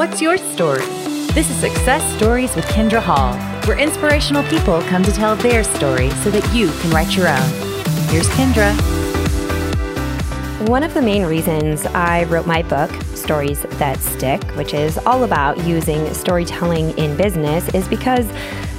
What's your story? This is Success Stories with Kindra Hall, where inspirational people come to tell their story so that you can write your own. Here's Kindra. One of the main reasons I wrote my book, Stories That Stick, which is all about using storytelling in business, is because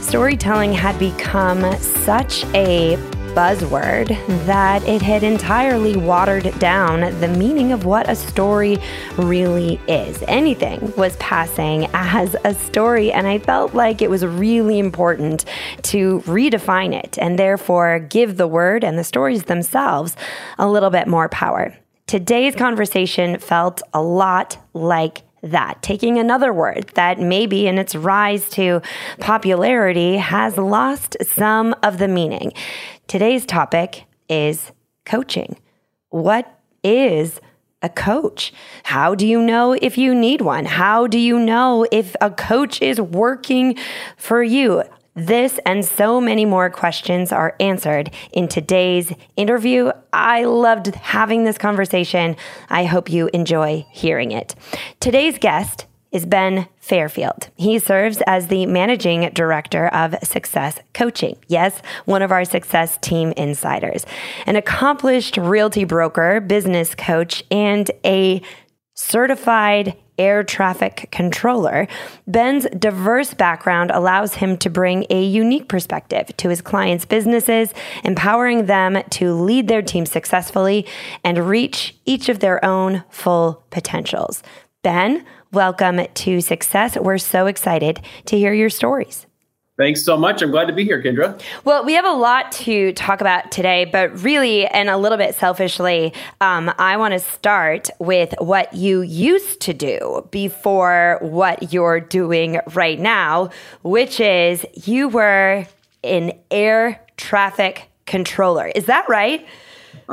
storytelling had become such a buzzword that it had entirely watered down the meaning of what a story really is. Anything was passing as a story, and I felt like it was really important to redefine it and therefore give the word and the stories themselves a little bit more power. Today's conversation felt a lot like that, taking another word that maybe in its rise to popularity has lost some of the meaning. Today's topic is coaching. What is a coach? How do you know if you need one? How do you know if a coach is working for you? This and so many more questions are answered in today's interview. I loved having this conversation. I hope you enjoy hearing it. Today's guest is Ben Fairfield. He serves as the managing director of Success Coaching. Yes, one of our success team insiders, an accomplished realty broker, business coach, and a certified air traffic controller, Ben's diverse background allows him to bring a unique perspective to his clients' businesses, empowering them to lead their team successfully and reach each of their own full potentials. Ben, welcome to Success. We're so excited to hear your stories. Thanks so much. I'm glad to be here, Kindra. Well, we have a lot to talk about today, but really, and a little bit selfishly, um, I want to start with what you used to do before what you're doing right now, which is you were an air traffic controller. Is that right?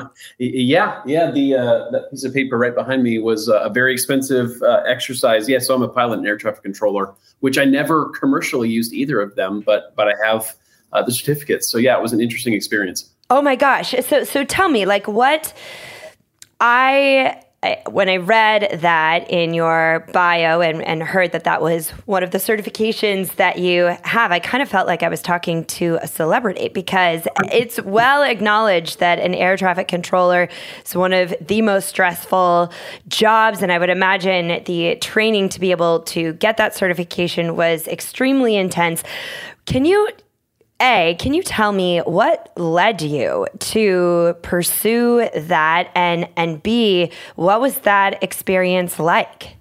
yeah, yeah. The uh, that piece of paper right behind me was uh, a very expensive uh, exercise. Yeah, so I'm a pilot and air traffic controller, which I never commercially used either of them, but but I have uh, the certificates. So yeah, it was an interesting experience. Oh my gosh! So so tell me, like, what I When I read that in your bio and, and heard that that was one of the certifications that you have, I kind of felt like I was talking to a celebrity because it's well acknowledged that an air traffic controller is one of the most stressful jobs. And I would imagine the training to be able to get that certification was extremely intense. Can you a, can you tell me what led you to pursue that and and B, what was that experience like?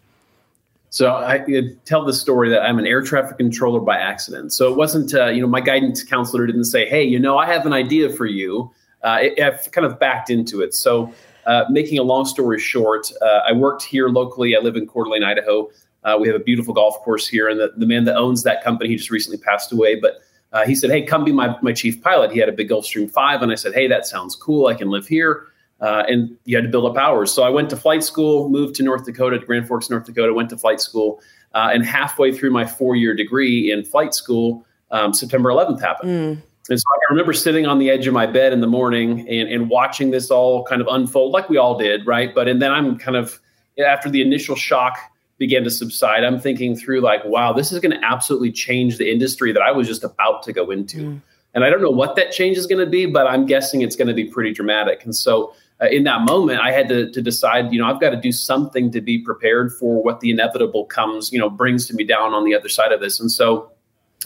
So I tell the story that I'm an air traffic controller by accident. So it wasn't, uh, you know, my guidance counselor didn't say, "Hey, you know, I have an idea for you." Uh, it, I've kind of backed into it. So, uh, making a long story short, uh, I worked here locally. I live in Coeur d'Alene, Idaho. Uh, we have a beautiful golf course here, and the, the man that owns that company, he just recently passed away, but uh, he said, Hey, come be my, my chief pilot. He had a big Gulfstream 5. And I said, Hey, that sounds cool. I can live here. Uh, and you had to build up hours. So I went to flight school, moved to North Dakota, to Grand Forks, North Dakota, went to flight school. Uh, and halfway through my four year degree in flight school, um, September 11th happened. Mm. And so I remember sitting on the edge of my bed in the morning and, and watching this all kind of unfold, like we all did, right? But and then I'm kind of after the initial shock began to subside, I'm thinking through like, wow, this is going to absolutely change the industry that I was just about to go into. Mm. And I don't know what that change is going to be, but I'm guessing it's going to be pretty dramatic. And so uh, in that moment, I had to, to decide, you know, I've got to do something to be prepared for what the inevitable comes, you know, brings to me down on the other side of this. And so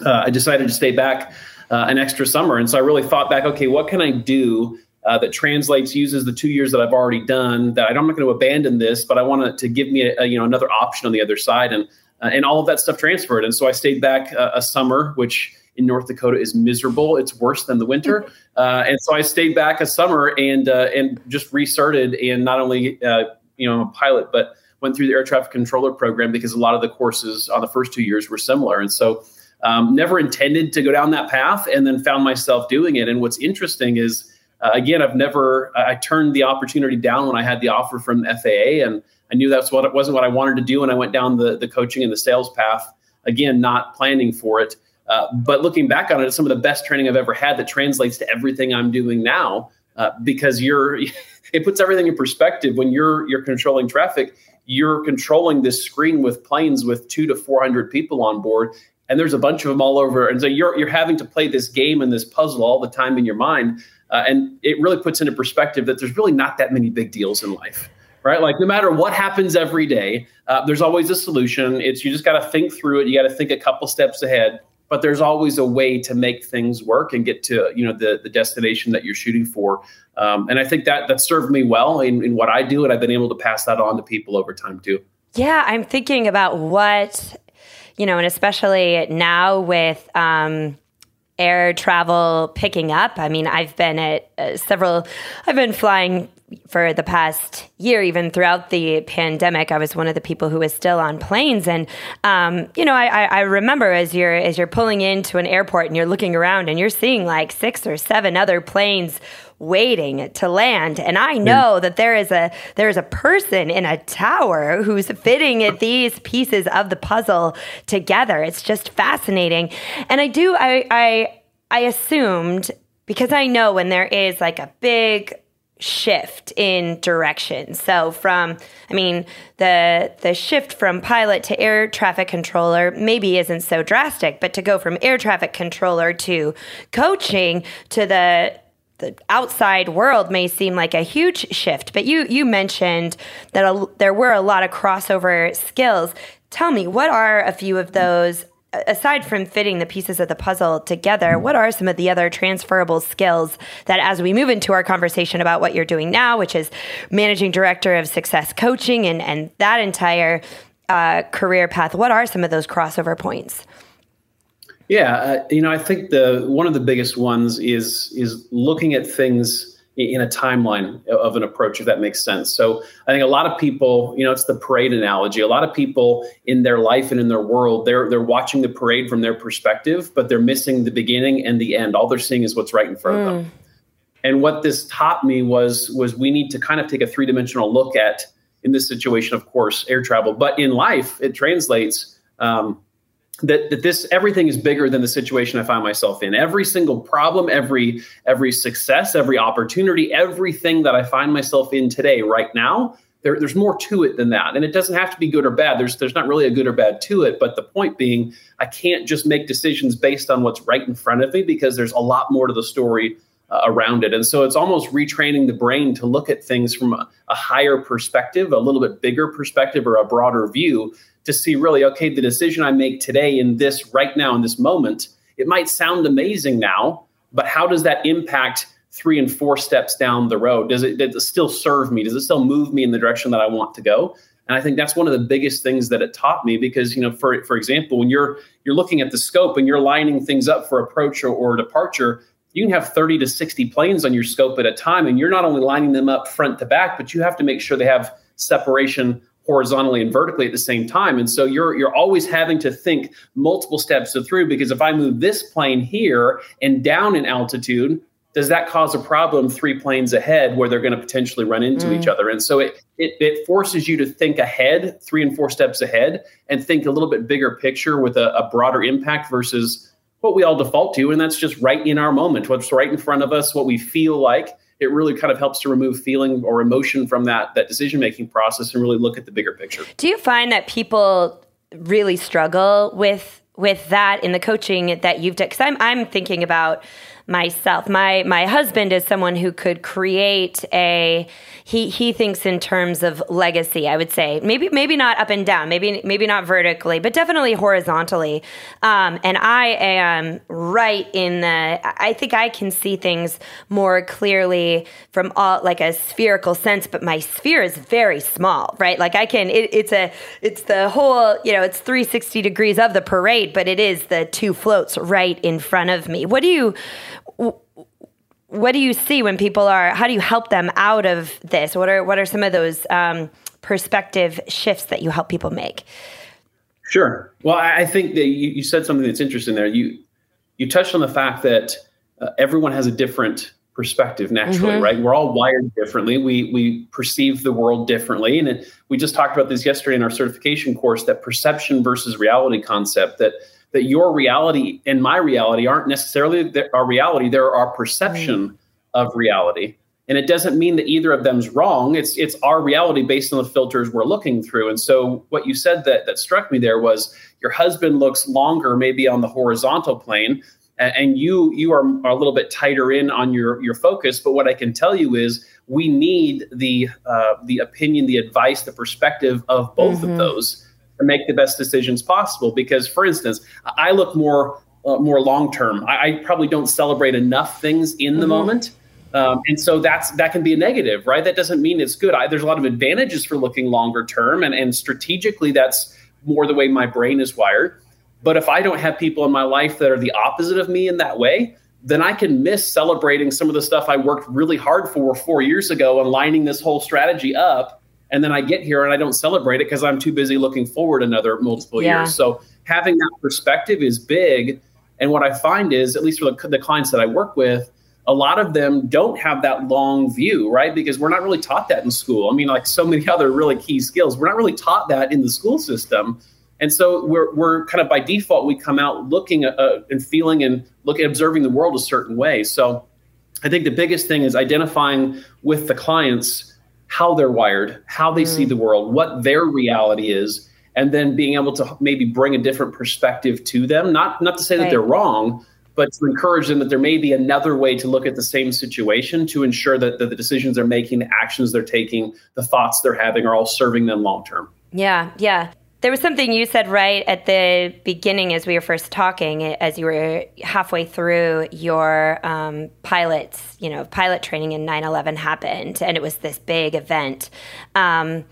uh, I decided to stay back uh, an extra summer. And so I really thought back, okay, what can I do uh, that translates uses the two years that I've already done. That I'm not going to abandon this, but I want to to give me a, a, you know another option on the other side, and uh, and all of that stuff transferred. And so I stayed back uh, a summer, which in North Dakota is miserable. It's worse than the winter, uh, and so I stayed back a summer and uh, and just restarted. And not only uh, you know I'm a pilot, but went through the air traffic controller program because a lot of the courses on the first two years were similar, and so. Um, never intended to go down that path and then found myself doing it. And what's interesting is uh, again, I've never, I turned the opportunity down when I had the offer from FAA, and I knew that's what it wasn't what I wanted to do. And I went down the, the coaching and the sales path, again, not planning for it. Uh, but looking back on it, it's some of the best training I've ever had that translates to everything I'm doing now. Uh, because you're, it puts everything in perspective. When you're you're controlling traffic, you're controlling this screen with planes with two to 400 people on board and there's a bunch of them all over and so you're you're having to play this game and this puzzle all the time in your mind uh, and it really puts into perspective that there's really not that many big deals in life right? Like no matter what happens every day uh, there's always a solution. It's you just got to think through it. You got to think a couple steps ahead. But there's always a way to make things work and get to you know the, the destination that you're shooting for. Um, and i think that that served me well in, in what i do and i've been able to pass that on to people over time too. Yeah i'm thinking about what you know and especially now with um, air travel picking up. I mean i've been at uh, several i've been flying for the past year, even throughout the pandemic, I was one of the people who was still on planes. And um, you know, I, I, remember as you're as you're pulling into an airport and you're looking around and you're seeing like six or seven other planes waiting to land. And I hmm. know mm. that there is a there is a person in a tower who's fitting these pieces of the puzzle together. It's just fascinating. And I do I I I assumed because I know when there is like a big shift in direction. So from I mean the the shift from pilot to air traffic controller maybe isn't so drastic, but to go from air traffic controller to coaching to the the outside world may seem like a huge shift, but you you mentioned that a, there were a lot of crossover skills. Tell me, what are a few of those aside from fitting the pieces of the puzzle together, what are some of the other transferable skills that, as we move into our conversation about what you're doing now, which is managing director of success coaching and, and that entire uh, career path, what are some of those crossover points? Yeah, uh, you know, I think the one of the biggest ones is is looking at things in a timeline of an approach, if that makes sense. So I think a lot of people, you know, it's the parade analogy. A lot of people in their life and in their world, they're they're watching the parade from their perspective, but they're missing the beginning and the end. All they're seeing is what's right in front mm. of them. Mm. And what this taught me was was we need to kind of take a three dimensional look at in this situation, of course, air travel, but in life it translates. Um, that, that this everything is bigger than the situation I find myself in. Every single problem, every every success, every opportunity, everything that I find myself in today, right now, there, there's more to it than that. And it doesn't have to be good or bad. There's there's not really a good or bad to it. But the point being, I can't just make decisions based on what's right in front of me because there's a lot more to the story uh, around it. And so it's almost retraining the brain to look at things from a, a higher perspective, a little bit bigger perspective, or a broader view to see really, okay, the decision I make today in this right now, in this moment, it might sound amazing now, but how does that impact three and four steps down the road? Does it, does it still serve me? Does it still move me in the direction that I want to go? And I think that's one of the biggest things that it taught me because, you know, for, for example, when you're you're looking at the scope and you're lining things up for approach or, or departure, you can have 30 to 60 planes on your scope at a time. And you're not only lining them up front to back, but you have to make sure they have separation horizontally and vertically at the same time. And so you're you're always having to think multiple steps through because if I move this plane here and down in altitude, does that cause a problem three planes ahead where they're going to potentially run into mm. each other? And so it, it it forces you to think ahead, three and four steps ahead, and think a little bit bigger picture with a, a broader impact versus what we all default to, and that's just right in our moment, what's right in front of us, what we feel like it really kind of helps to remove feeling or emotion from that that decision making process and really look at the bigger picture. Do you find that people really struggle with with that in the coaching that you've done? Because I'm I'm thinking about myself. My my husband is someone who could create a he he thinks in terms of legacy, I would say. Maybe maybe not up and down, maybe maybe not vertically, but definitely horizontally. Um, and I am right in the I think I can see things more clearly from all like a spherical sense, but my sphere is very small, right? Like I can it, it's a it's the whole, you know, it's 360 degrees of the parade, but it is the two floats right in front of me. What do you what do you see when people are how do you help them out of this? What are what are some of those um, perspective shifts that you help people make? Sure. Well i think that you, you said something that's interesting there. You you touched on the fact that uh, everyone has a different perspective naturally mm-hmm. right? We're all wired differently. We we perceive the world differently. And it, we just talked about this yesterday in our certification course that perception versus reality concept that that your reality and my reality aren't necessarily our reality. They're our perception mm. of reality. And it doesn't mean that either of them's wrong. It's it's our reality based on the filters we're looking through. And so what you said that that struck me there was your husband looks longer maybe on the horizontal plane and you you are, are a little bit tighter in on your your focus but what i can tell you is we need the uh, the opinion the advice the perspective of both mm-hmm. of those to make the best decisions possible because for instance i look more uh, more long term I, I, probably don't celebrate enough things in the mm-hmm. moment um, and so that's that can be a negative right that doesn't mean it's good I, there's a lot of advantages for looking longer term and, and strategically that's more the way my brain is wired but if I don't have people in my life that are the opposite of me in that way, then I can miss celebrating some of the stuff I worked really hard for four years ago and lining this whole strategy up. And then I get here and I don't celebrate it because I'm too busy looking forward another multiple yeah. years. So having that perspective is big. And what I find is, at least for the, the clients that I work with, a lot of them don't have that long view, right? Because we're not really taught that in school. I mean, like so many other really key skills, we're not really taught that in the school system. And so we're, we're kind of by default, we come out looking uh, and feeling and looking, observing the world a certain way. So I think the biggest thing is identifying with the clients how they're wired, how they mm. see the world, what their reality is, and then being able to maybe bring a different perspective to them. Not not to say right. that they're wrong, but to encourage them that there may be another way to look at the same situation to ensure that, that the decisions they're making, the actions they're taking, the thoughts they're having are all serving them long term. Yeah, yeah. There was something you said right at the beginning as we were first talking, as you were halfway through your um, pilots, you know, pilot training and 9 11 happened, and it was this big event. Um,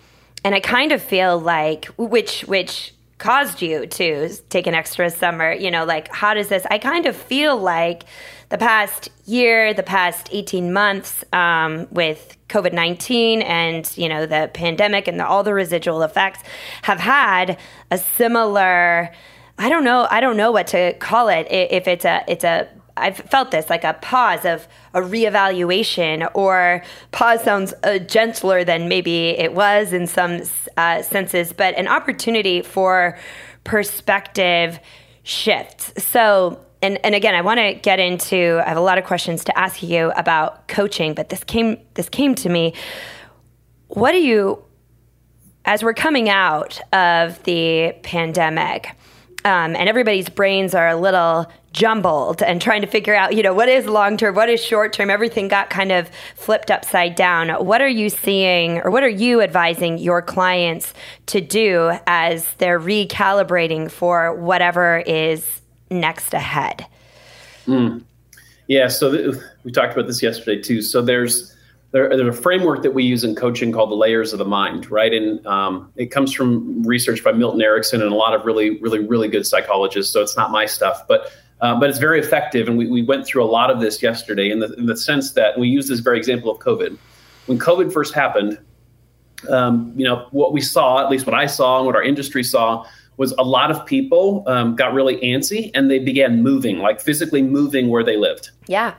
and I kind of feel like, which, which, caused you to take an extra summer you know like how does this i kind of feel like the past year the past 18 months um, with covid-19 and you know the pandemic and the, all the residual effects have had a similar i don't know i don't know what to call it if it's a it's a I've felt this like a pause of a reevaluation, or pause sounds uh, gentler than maybe it was in some uh, senses, but an opportunity for perspective shifts. So, and, and again, I want to get into. I have a lot of questions to ask you about coaching, but this came this came to me. What do you, as we're coming out of the pandemic, um, and everybody's brains are a little jumbled and trying to figure out, you know, what is long term, what is short term. Everything got kind of flipped upside down. What are you seeing or what are you advising your clients to do as they're recalibrating for whatever is next ahead? Mm. Yeah, so th- we talked about this yesterday too. So there's there, there's a framework that we use in coaching called the layers of the mind, right? And um, it comes from research by Milton Erickson and a lot of really, really, really good psychologists. So it's not my stuff, but uh, but it's very effective. And we, we went through a lot of this yesterday in the, in the sense that we use this very example of COVID. When COVID first happened, um, you know, what we saw, at least what I saw and what our industry saw, was a lot of people um, got really antsy and they began moving, like physically moving where they lived. Yeah.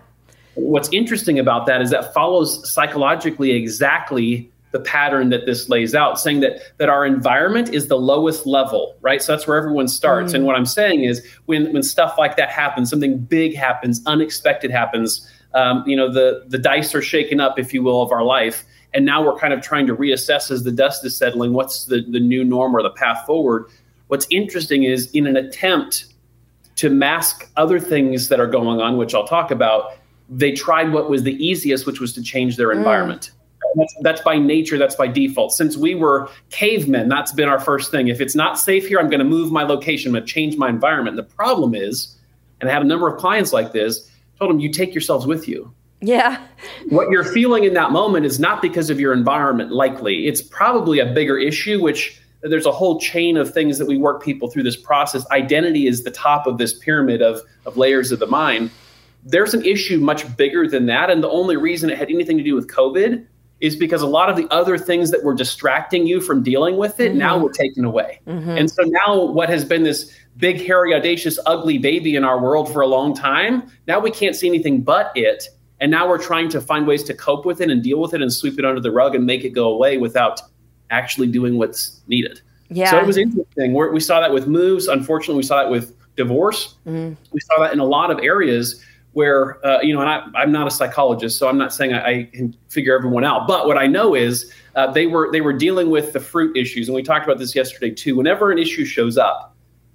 What's interesting about that is that follows psychologically exactly the pattern that this lays out, saying that that our environment is the lowest level, right? So that's where everyone starts. Mm. And what I'm saying is, when when stuff like that happens, something big happens, unexpected happens, um, you know, the the dice are shaken up, if you will, of our life. And now we're kind of trying to reassess as the dust is settling. What's the the new norm or the path forward? What's interesting is in an attempt to mask other things that are going on, which I'll talk about, they tried what was the easiest, which was to change their mm. environment that's, that's by nature, that's by default. Since we were cavemen, that's been our first thing. If it's not safe here, I'm going to move my location, I'm going to change my environment. The problem is, and I have a number of clients like this, told them you take yourselves with you. Yeah. What you're feeling in that moment is not because of your environment, likely. It's probably a bigger issue, which there's a whole chain of things that we work people through this process. Identity is the top of this pyramid of, of layers of the mind. There's an issue much bigger than that. And the only reason it had anything to do with COVID is because a lot of the other things that were distracting you from dealing with it mm-hmm. now were taken away. Mm-hmm. And so now what has been this big, hairy, audacious, ugly baby in our world for a long time, now we can't see anything but it. And now we're trying to find ways to cope with it and deal with it and sweep it under the rug and make it go away without actually doing what's needed. Yeah. So it was interesting. we we saw that with moves. Unfortunately, we saw that with divorce. Mm-hmm. We saw that in a lot of areas where uh, you know, and I, am not a psychologist, so I'm not saying I, I, can figure everyone out. But what I know is uh, they were they were dealing with the fruit issues, and we talked about this yesterday too. Whenever an issue shows up,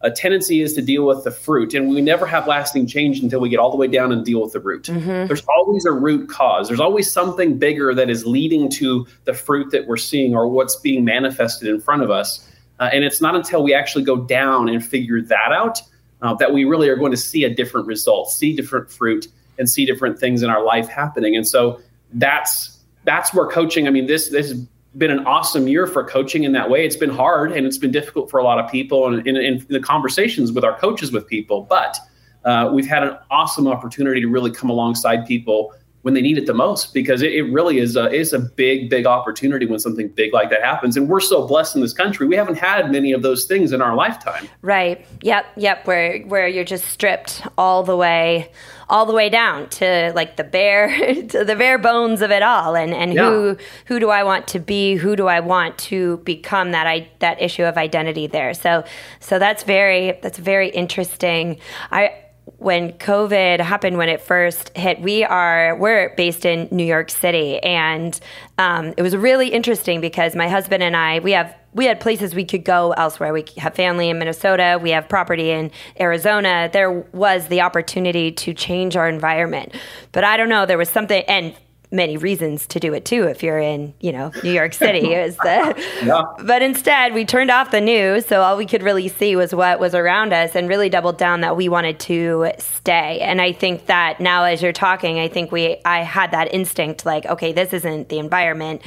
a tendency is to deal with the fruit, and we never have lasting change until we get all the way down and deal with the root. Mm-hmm. There's always a root cause. There's always something bigger that is leading to the fruit that we're seeing or what's being manifested in front of us. Uh, and it's not until we actually go down and figure that out uh, that we really are going to see a different result, see different fruit, and see different things in our life happening. And so that's that's where coaching. I mean, this this been an awesome year for coaching in that way. It's been hard and it's been difficult for a lot of people, and in, the conversations with our coaches with people, but. Uh, we've had an awesome opportunity to really come alongside people when they need it the most because it, it really is a is a big big opportunity when something big like that happens. And we're so blessed in this country. We haven't had many of those things in our lifetime. Right. Yep. Yep. Where where you're just stripped all the way all the way down to like the bare to the bare bones of it all. And and yeah. who who do I want to be? Who do I want to become that I that issue of identity there? So so that's very that's very interesting. I when COVID happened, when it first hit, we are we're based in New York City, and um, it was really interesting because my husband and I we have we had places we could go elsewhere. We have family in Minnesota, we have property in Arizona. There was the opportunity to change our environment, but I don't know. There was something, and many reasons to do it too if you're in you know new york city is the, yeah. but instead we turned off the news so all we could really see was what was around us and really doubled down that we wanted to stay and i think that now as you're talking i think we i had that instinct like okay this isn't the environment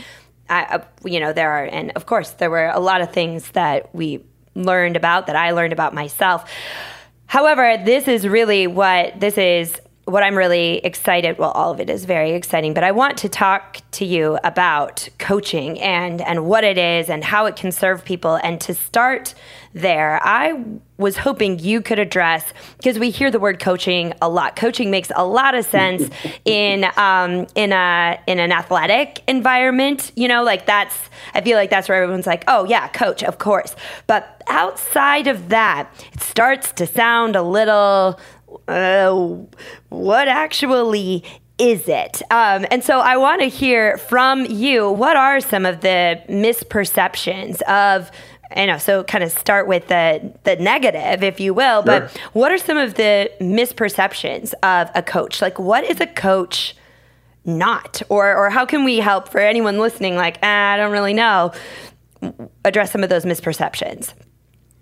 I, uh, you know there are and of course there were a lot of things that we learned about that i learned about myself However, this is really what this is what I'm really excited, well, all of it is very exciting, but I want to talk to you about coaching and, and what it is and how it can serve people. And to start there, I was hoping you could address because we hear the word coaching a lot. Coaching makes a lot of sense in um, in a in an athletic environment. You know, like that's I feel like that's where everyone's like, oh yeah, coach, of course. But outside of that, it starts to sound a little uh, what actually is it? Um, and so I want to hear from you what are some of the misperceptions of you know, so kind of start with the the negative, if you will. Sure. But what are some of the misperceptions of a coach? Like, what is a coach not, or or how can we help for anyone listening? Like, ah, I don't really know. Address some of those misperceptions.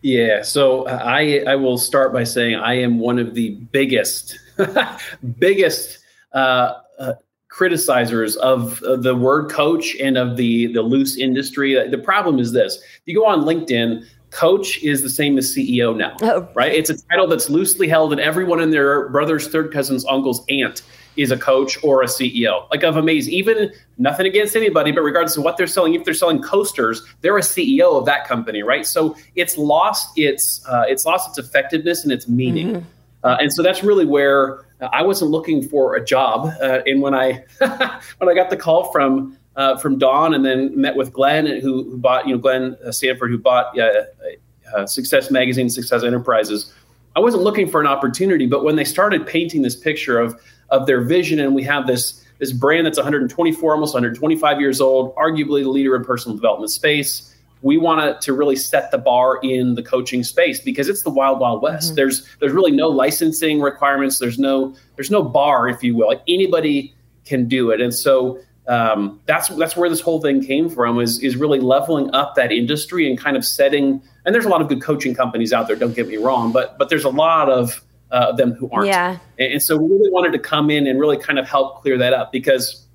Yeah, so I I will start by saying I am one of the biggest biggest uh, uh, criticizers of uh, the word coach and of the the loose industry. The problem is this: if you go on LinkedIn, coach is the same as CEO now, oh. right? It's a title that's loosely held, and everyone and their brother's, third cousin's, uncle's, aunt is a coach or a CEO. Like of Amaze, even nothing against anybody, but regardless of what they're selling, if they're selling coasters, they're a CEO of that company, right? So it's lost its uh, it's lost its effectiveness and its meaning, mm-hmm. uh, and so that's really where I wasn't looking for a job. Uh, and when I when I got the call from uh, from Dawn, and then met with Glenn, who, who bought you know Glenn uh, Sanford, who bought uh, Success Magazine, Success Enterprises. I wasn't looking for an opportunity, but when they started painting this picture of of their vision. And we have this this brand that's 124, almost 125 years old, arguably the leader in personal development space. We want to really set the bar in the coaching space because it's the wild, wild west. Mm-hmm. There's there's really no licensing requirements. There's no there's no bar, if you will. Like anybody can do it. And so um, that's that's where this whole thing came from is is really leveling up that industry and kind of setting. And there's a lot of good coaching companies out there. Don't get me wrong, but but there's a lot of uh, them who aren't. Yeah. And, and so we really wanted to come in and really kind of help clear that up because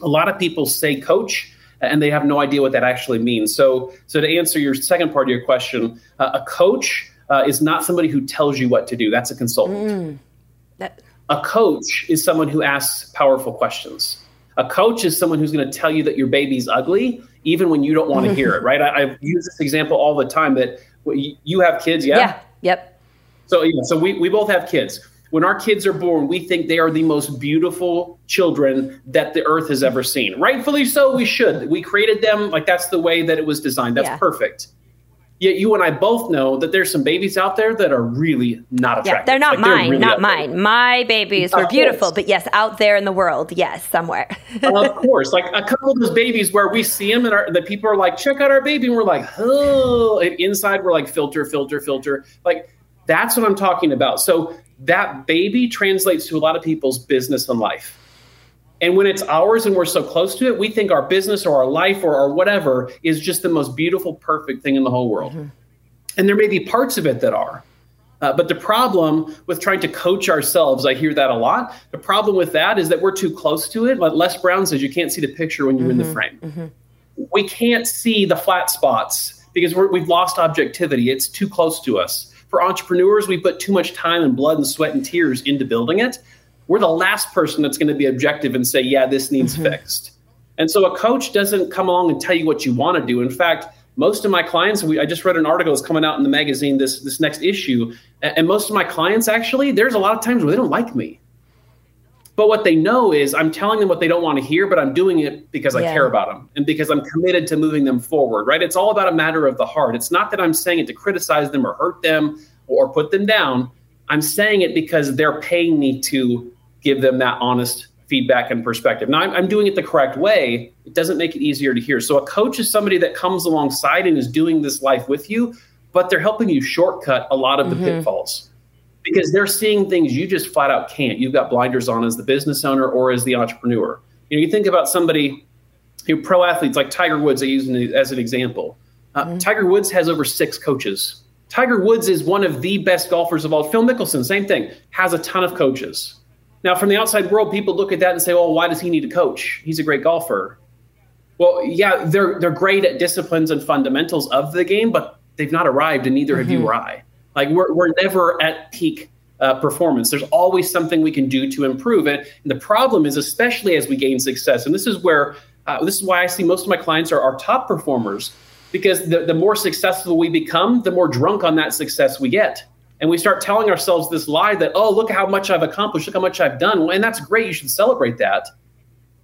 a lot of people say coach and they have no idea what that actually means. So, so to answer your second part of your question, uh, a coach uh, is not somebody who tells you what to do. That's a consultant. Mm, that- a coach is someone who asks powerful questions. A coach is someone who's going to tell you that your baby's ugly, even when you don't want to hear it. Right? I, I use this example all the time. That you have kids, yeah. Yeah. Yep. So, yeah, so we, we both have kids. When our kids are born, we think they are the most beautiful children that the earth has ever seen. Rightfully so, we should. We created them like that's the way that it was designed. That's yeah. perfect. Yet you and I both know that there's some babies out there that are really not attractive. Yeah, they're not like, mine, they're really not mine. My babies were beautiful, but yes, out there in the world, yes, somewhere. well, of course, like a couple of those babies where we see them and our, the people are like, check out our baby, and we're like, oh, and inside we're like, filter, filter, filter. Like that's what I'm talking about. So that baby translates to a lot of people's business and life. And when it's ours and we're so close to it, we think our business or our life or, or whatever is just the most beautiful, perfect thing in the whole world. Mm-hmm. And there may be parts of it that are. Uh, but the problem with trying to coach ourselves, I hear that a lot. The problem with that is that we're too close to it. Like Les Brown says, you can't see the picture when you're mm-hmm. in the mm-hmm. frame. Mm-hmm. We can't see the flat spots because we have lost objectivity. It's too close to us. For entrepreneurs, we put too much time and blood and sweat and tears into building it we're the last person that's going to be objective and say, yeah, this needs mm-hmm. fixed. And so a coach doesn't come along and tell you what you want to do. In fact, most of my clients, we, I just read an article that's coming out in the magazine this this next issue, and most of my clients actually, there's a lot of times where they don't like me. But what they know is I'm telling them what they don't want to hear, but I'm doing it because yeah. I care about them and because I'm committed to moving them forward, right? It's all about a matter of the heart. It's not that I'm saying it to criticize them or hurt them or put them down. I'm saying it because they're paying me to give them that honest feedback and perspective. Now, I'm, I'm, doing it the correct way. It doesn't make it easier to hear. So, a coach is somebody that comes alongside and is doing this life with you, but they're helping you shortcut a lot of the mm-hmm. pitfalls because they're seeing things you just flat out can't. You've got blinders on as the business owner or as the entrepreneur. You know, you think about somebody, know, pro athletes like Tiger Woods, I use as an example. Uh, mm-hmm. Tiger Woods has over six coaches. Tiger Woods is one of the best golfers of all. Phil Mickelson, same thing, has a ton of coaches. Now, from the outside world, people look at that and say, "Well, why does he need a coach? He's a great golfer." Well, yeah, they're they're great at disciplines and fundamentals of the game, but they've not arrived, and neither mm-hmm. have you mm-hmm. or I. Like we're we're never at peak uh, performance. There's always something we can do to improve it. And the problem is, especially as we gain success, and this is where uh, this is why I see most of my clients are, our top performers because the, the more successful we become, the more drunk on that success we get. And we start telling ourselves this lie that oh look how much i've accomplished. Look how much i've done. And that's great. You should celebrate that.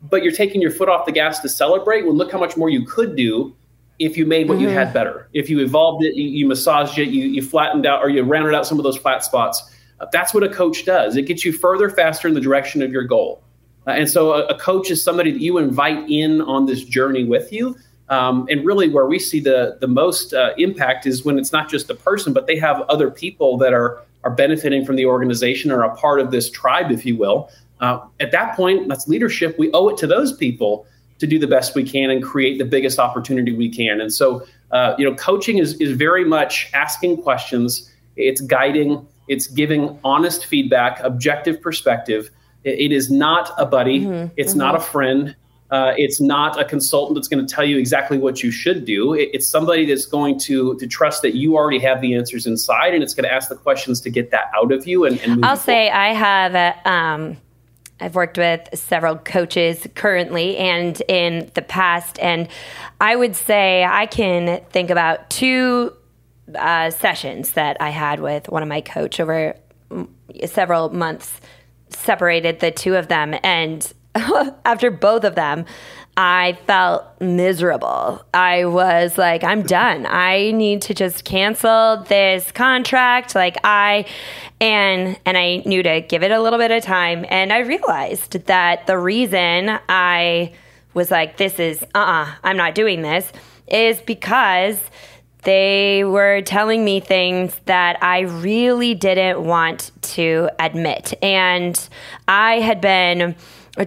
But you're taking your foot off the gas to celebrate. Well look how much more you could do if you made what mm-hmm. you had better if you evolved it you, you massaged it you, you, flattened out or you rounded out some of those flat spots uh, that's what a coach does it gets you further faster in the direction of your goal uh, and so a, a coach is somebody that you invite in on this journey with you um, and really, where we see the the most uh, impact is when it's not just the person, but they have other people that are are benefiting from the organization or a part of this tribe, if you will. Uh, at that point, that's leadership. We owe it to those people to do the best we can and create the biggest opportunity we can. And so, uh, you know, coaching is is very much asking questions. It's guiding. It's giving honest feedback, objective perspective. it, it is not a buddy. Mm-hmm. It's mm-hmm. not a friend. Uh, it's not a consultant that's going to tell you exactly what you should do. It, it's somebody that's going to to trust that you already have the answers inside, and it's going to ask the questions to get that out of you. And, and I'll say I have. A, um, I've worked with several coaches currently and in the past, and I would say I can think about two uh, sessions that I had with one of my coach over several months separated the two of them and after both of them, I felt miserable. I was like, I'm done. I need to just cancel this contract. Like I and and I knew to give it a little bit of time and I realized that the reason I was like this is uh-uh, I'm not doing this is because they were telling me things that I really didn't want to admit. And I had been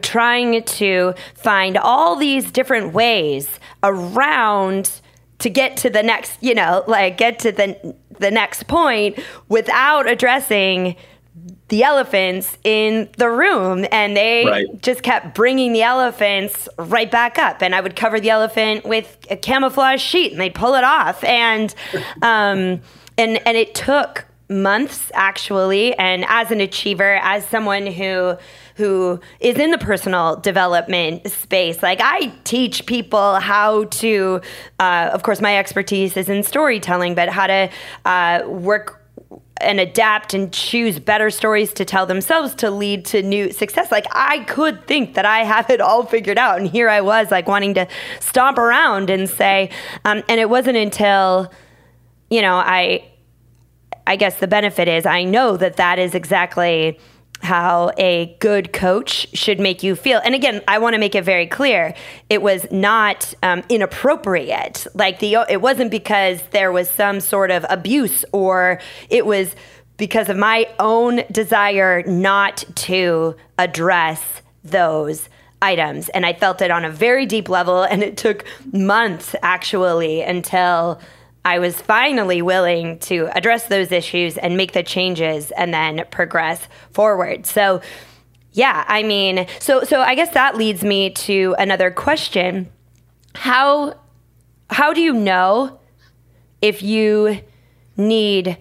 trying to find all these different ways around to get to the next, you know, like get to the the next point without addressing the elephants in the room. And they right. just kept bringing the elephants right back up. And i would cover the elephant with a camouflage sheet and they'd pull it off. And um, and and it took months actually. And as an achiever as someone who who is in the personal development space like i teach people how to uh, of course my expertise is in storytelling but how to uh, work and adapt and choose better stories to tell themselves to lead to new success. Like I could think that I have it all figured out, and here I was like wanting to stomp around and say, um, and it wasn't until you know, I I guess the benefit is I know that that is exactly how a good coach should make you feel. And again, I want to make it very clear: it was not um, inappropriate. Like the, it wasn't because there was some sort of abuse, or it was because of my own desire not to address those items. And I felt it on a very deep level, and it took months actually until I was finally willing to address those issues and make the changes and then progress forward. So, yeah, I mean, so so I guess that leads me to another question. How how do you know if you need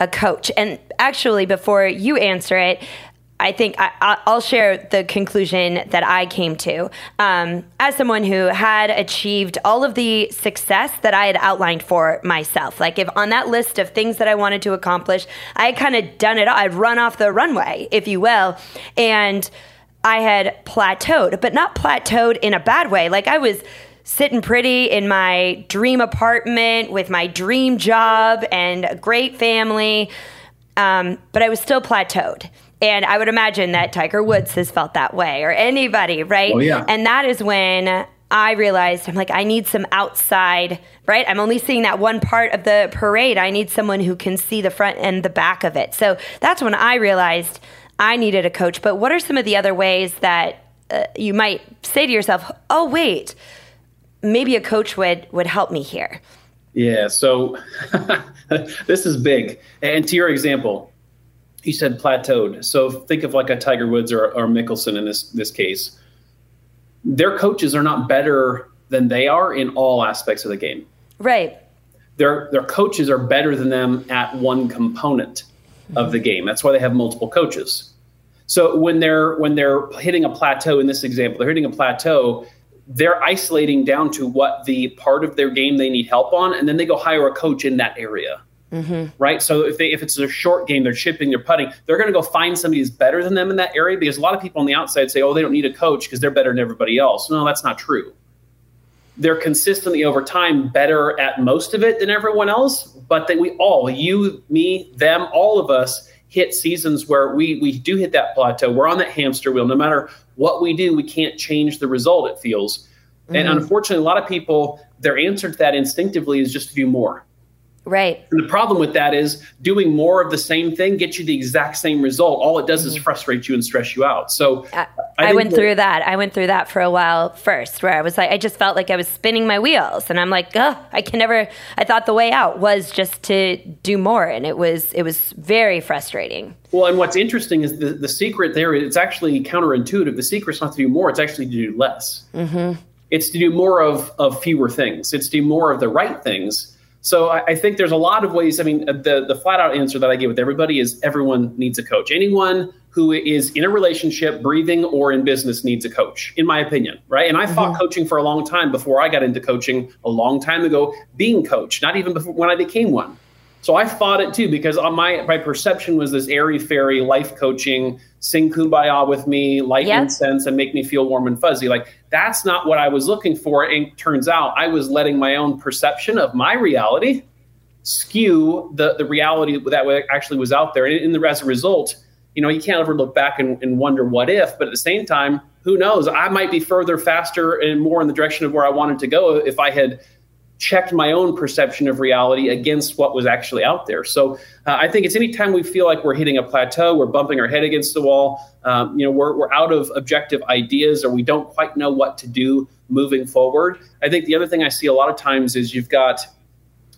a coach? And actually before you answer it, I think I, will share the conclusion that I came to um, as someone who had achieved all of the success that I had outlined for myself. Like, if on that list of things that I wanted to accomplish, I had kind of done it all, I'd run off the runway, if you will. And I had plateaued, but not plateaued in a bad way. Like, I was sitting pretty in my dream apartment with my dream job and a great family. Um, but I was still plateaued. And I would imagine that Tiger Woods has felt that way or anybody, right? Oh, yeah. And that is when I realized I'm like, I need some outside, right? I'm only seeing that one part of the parade. I need someone who can see the front and the back of it. So that's when I realized I needed a coach. But what are some of the other ways that uh, you might say to yourself, oh, wait, maybe a coach would, would help me here? Yeah. So this is big. And to your example, you said plateaued. So think of like a Tiger Woods or, or Mickelson in this this case. Their coaches are not better than they are in all aspects of the game. Right. Their their coaches are better than them at one component of the game. That's why they have multiple coaches. So when they're when they're hitting a plateau in this example, they're hitting a plateau, they're isolating down to what the part of their game they need help on, and then they go hire a coach in that area. Mm-hmm. Right. So if they if it's a short game, they're chipping, they're putting, they're going to go find somebody who's better than them in that area because a lot of people on the outside say, oh, they don't need a coach because they're better than everybody else. No, that's not true. They're consistently over time better at most of it than everyone else, but that we all, you, me, them, all of us hit seasons where we we do hit that plateau. We're on that hamster wheel. No matter what we do, we can't change the result. It feels, mm-hmm. and unfortunately, a lot of people their answer to that instinctively is just to do more Right. And the problem with that is doing more of the same thing gets you the exact same result. All it does mm-hmm. is frustrate you and stress you out. So I, I, I went that, through that. I went through that for a while first, where I was like, I just felt like I was spinning my wheels, and I'm like, oh, I can never. I thought the way out was just to do more, and it was it was very frustrating. Well, and what's interesting is the the secret there. It's actually counterintuitive. The secret's not to do more; it's actually to do less. Mm-hmm. It's to do more of of fewer things. It's to do more of the right things so I, I, think there's a lot of ways. I mean, the the flat out answer that I give with everybody is everyone needs a coach. Anyone who is in a relationship, breathing, or in business needs a coach, in my opinion, right? And I mm-hmm. fought coaching for a long time before I got into coaching a long time ago, being coach, not even before when I became one. So I fought it too because my my perception was this airy fairy life coaching, sing kumbaya with me, light yep. incense, and make me feel warm and fuzzy. Like that's not what I was looking for. And turns out I was letting my own perception of my reality skew the the reality that actually was out there. And in the as a result, you know, you can't ever look back and, and wonder what if. But at the same time, who knows? I might be further, faster, and more in the direction of where I wanted to go if I had checked my own perception of reality against what was actually out there. So uh, I think it's anytime we feel like we're hitting a plateau, we're bumping our head against the wall, um, you know, we're, we're out of objective ideas or we don't quite know what to do moving forward. I think the other thing I see a lot of times is you've got,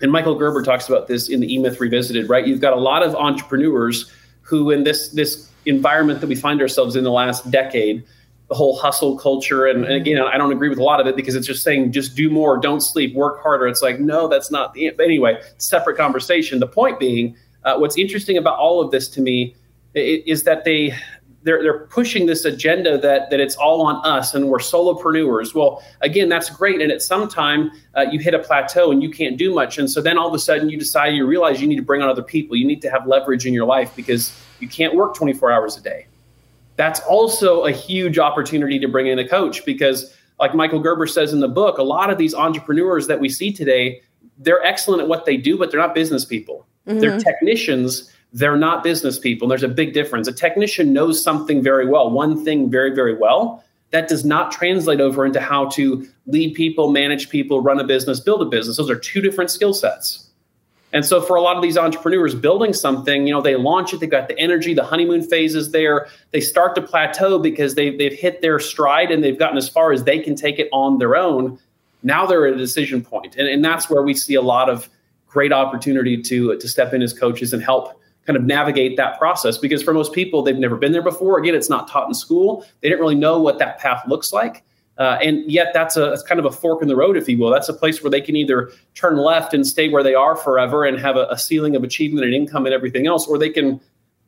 and Michael Gerber talks about this in the E-Myth Revisited, right? You've got a lot of entrepreneurs who in this, this environment that we find ourselves in the last decade, the whole hustle culture. And, and, again, I don't agree with a lot of it because it's just saying just do more, don't sleep, work harder. It's like, no, that's not the. But anyway, separate conversation. The point being, uh, what's interesting about all of this to me is that they. They're, they're pushing this agenda that, that it's all on us and we're solopreneurs. Well, again, that's great. And at some time, uh, you hit a plateau and you can't do much. And so then all of a sudden, you decide, you realize you need to bring on other people. You need to have leverage in your life because you can't work 24 hours a day that's also a huge opportunity to bring in a coach because like michael gerber says in the book a lot of these entrepreneurs that we see today they're excellent at what they do, but they're not business people. Mm-hmm. They're technicians. They're not business people. And there's a big difference. A technician knows something very well, one thing very, very well. That does not translate over into how to lead people, manage people, run a business, build a business. Those are two different skill sets. And so for a lot of these entrepreneurs building something, you know, they launch it, they've got the energy, the honeymoon phase is there. They start to plateau because they've, they've hit their stride and they've gotten as far as they can take it on their own. Now they're at a decision point. And, and that's where we see a lot of great opportunity to, to step in as coaches and help kind of navigate that process. Because for most people, they've never been there before. Again, it's not taught in school. They didn't really know what that path looks like. Uh, and yet that's a that's kind of a fork in the road, if you will. That's a place where they can either turn left and stay where they are forever and have a, a ceiling of achievement and income and everything else, or they can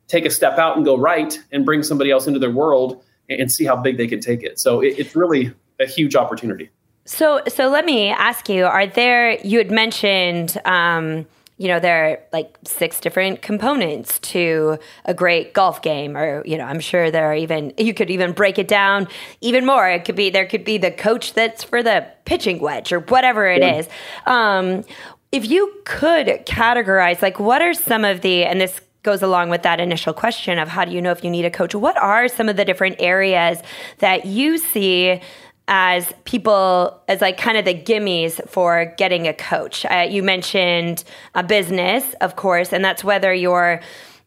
take a step out and go right and bring somebody else into their world and, and see how big they can take it. So it, it's really a huge opportunity. So, so let me ask you: Are there? You had mentioned, um, you know, there are like six different components to a great golf game, or you know, I'm sure there are even you could even break it down even more. It could be there could be the coach that's for the pitching wedge or whatever it yeah. is. Um, if you could categorize, like, what are some of the and this goes along with that initial question of how do you know if you need a coach? What are some of the different areas that you see? As people as like kind of the gimmies for getting a coach. Uh, you mentioned a business, of course, and that's whether you're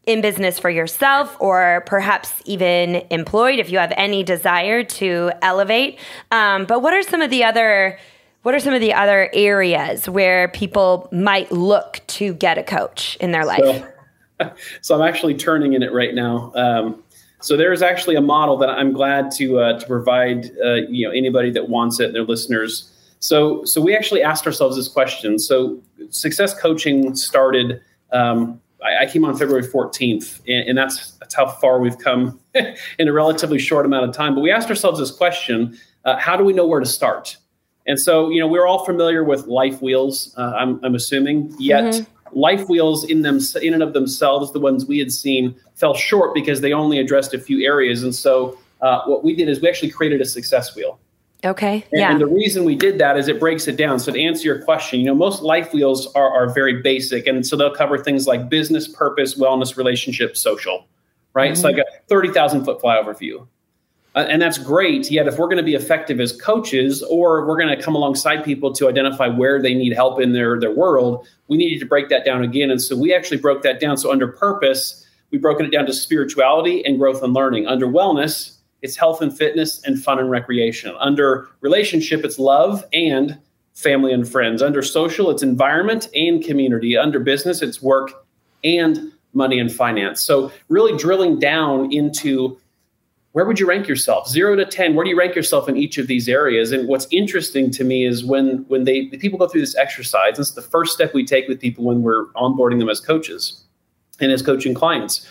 in business for yourself or perhaps even employed if you have any desire to elevate. Um, but what are some of the other what are some of the other areas where people might look to get a coach in their life? So, so I'm actually turning in it right now. Um, so there's actually a model that I'm glad to uh, to provide uh, you know anybody that wants it, their listeners. So so we actually asked ourselves this question. So success coaching started. Um, I, I, came on February 14th, and, and, that's that's how far we've come in a relatively short amount of time. But we asked ourselves this question: uh, How do we know where to start? And so you know we're all familiar with life wheels. Uh, I'm, I'm assuming yet. Mm-hmm life wheels in them in and of themselves the ones we had seen fell short because they only addressed a few areas. And so uh, what we did is we actually created a success wheel. Okay. And, yeah. and the reason we did that is it breaks it down. So to answer your question you know most life wheels are, are very basic. And so they'll cover things like business purpose wellness relationship social right? Mm-hmm. it's like a 30000 foot flyover view uh, and that's great. Yet, if we're going to be effective as coaches, or we're going to come alongside people to identify where they need help in their their world, we needed to break that down again. And so we actually broke that down. So under purpose, we've broken it down to spirituality and growth and learning. Under wellness, it's health and fitness and fun and recreation. Under relationship, it's love and family and friends. Under social, it's environment and community. Under business, it's work and money and finance. So really drilling down into where would you rank yourself? Zero to 10 where do you rank yourself in each of these areas? And what's interesting to me is when when they the people go through this exercise it's the first step we take with people when we're onboarding them as coaches and as coaching clients.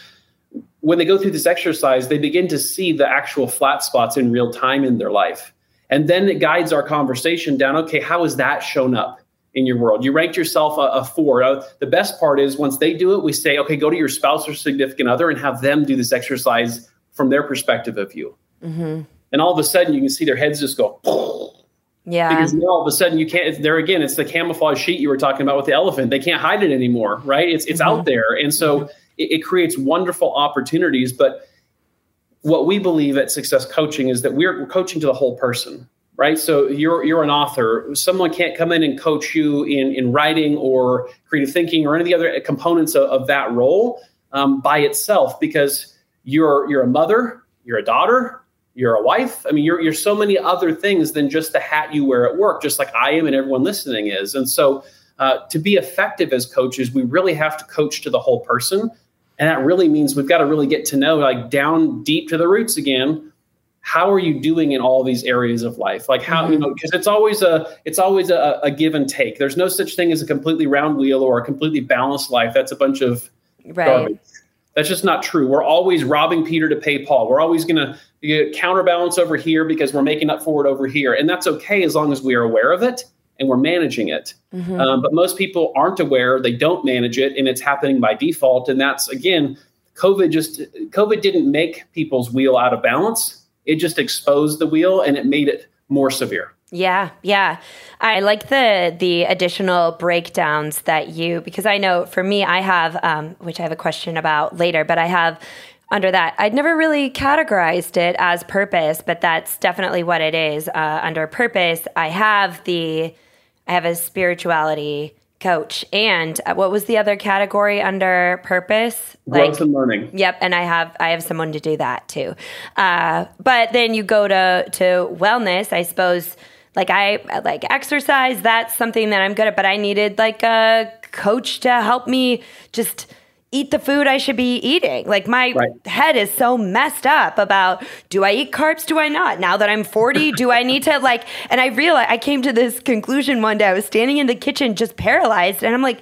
When they go through this exercise they begin to see the actual flat spots in real time in their life. And then it guides our conversation down okay how has that shown up in your world? You ranked yourself a, a four. Uh, the best part is once they do it we say okay go to your spouse or significant other and have them do this exercise from their perspective of you. Mm-hmm. And all of a sudden, you can see their heads just go. Yeah. Because now all of a sudden you can't. There again, it's the camouflage sheet you were talking about with the elephant. They can't hide it anymore, right? It's it's mm-hmm. out there, and so mm-hmm. it, it creates wonderful opportunities. But what we believe at Success Coaching is that we're, we're coaching to the whole person, right? So you're you're an author. Someone can't come in and coach you in in writing or creative thinking or any of the other components of, of that role um, by itself because you're you're a mother, you're a daughter, you're a wife. I mean, you're you're so many other things than just the hat you wear at work, just like I am and everyone listening is. And so, uh, to be effective as coaches, we really have to coach to the whole person, and that really means we've got to really get to know, like down deep to the roots again. How are you doing in all these areas of life? Like how mm-hmm. you know, because it's always a it's always a, a give and take. There's no such thing as a completely round wheel or a completely balanced life. That's a bunch of right. Garbage. That's just not true. We're always robbing Peter to pay Paul. We're always going to counterbalance over here because we're making up for it over here. And that's okay as long as we are aware of it and we're managing it. Mm-hmm. Um, but most people aren't aware, they don't manage it, and it's happening by default. And that's, again, COVID just, COVID didn't make people's wheel out of balance. It just exposed the wheel and it made it more severe. Yeah, yeah. I like the the additional breakdowns that you because I know for me I have um, which I have a question about later, but I have under that I'd never really categorized it as purpose, but that's definitely what it is. Uh, under purpose, I have the I have a spirituality coach and uh, what was the other category under purpose growth like, and learning yep and i have i have someone to do that too uh, but then you go to to wellness i suppose like I like exercise, that's something that I'm good at, but I needed like a coach to help me just eat the food I should be eating. Like my right. head is so messed up about do I eat carbs? Do I not? Now that I'm 40, do I need to like and I realized I came to this conclusion one day. I was standing in the kitchen just paralyzed and I'm like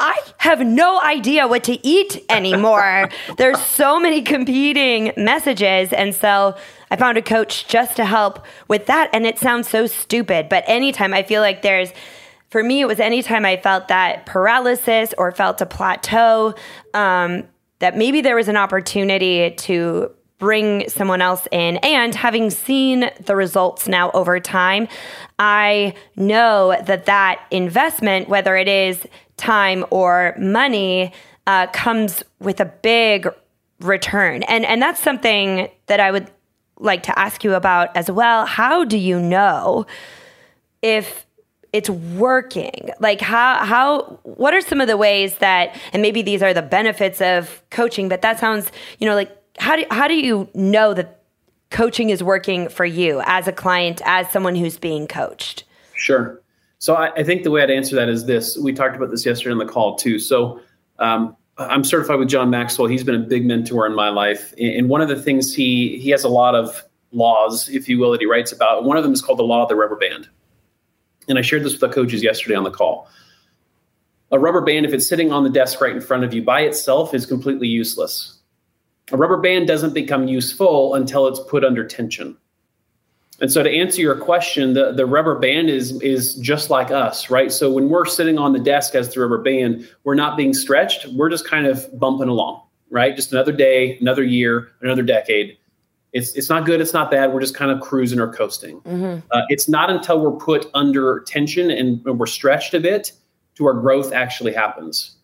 I have no idea what to eat anymore. There's so many competing messages. And so I found a coach just to help with that. And it sounds so stupid, but anytime I feel like there's, for me, it was anytime I felt that paralysis or felt a plateau, um, that maybe there was an opportunity to bring someone else in. And having seen the results now over time, I know that that investment, whether it is time or money uh, comes with a big return. And and that's something that I would like to ask you about as well. How do you know if it's working? Like how how what are some of the ways that and maybe these are the benefits of coaching, but that sounds, you know, like how do how do you know that coaching is working for you as a client, as someone who's being coached? Sure. So I, I, think the way I'd answer that is this. We talked about this yesterday on the call too. So um, I'm certified with John Maxwell. He's been a big mentor in my life, and one of the things he he has a lot of laws, if you will, that he writes about. One of them is called the law of the rubber band, and I shared this with the coaches yesterday on the call. A rubber band, if it's sitting on the desk right in front of you by itself, is completely useless. A rubber band doesn't become useful until it's put under tension. And so to answer your question, the, the rubber band is is just like us, right? So when we're sitting on the desk as the rubber band, we're not being stretched. We're just kind of bumping along, right? Just another day, another year, another decade. It's it's not good, it's not bad. We're just kind of cruising or coasting. Mm-hmm. Uh, it's not until we're put under tension and we're stretched a bit to our growth actually happens.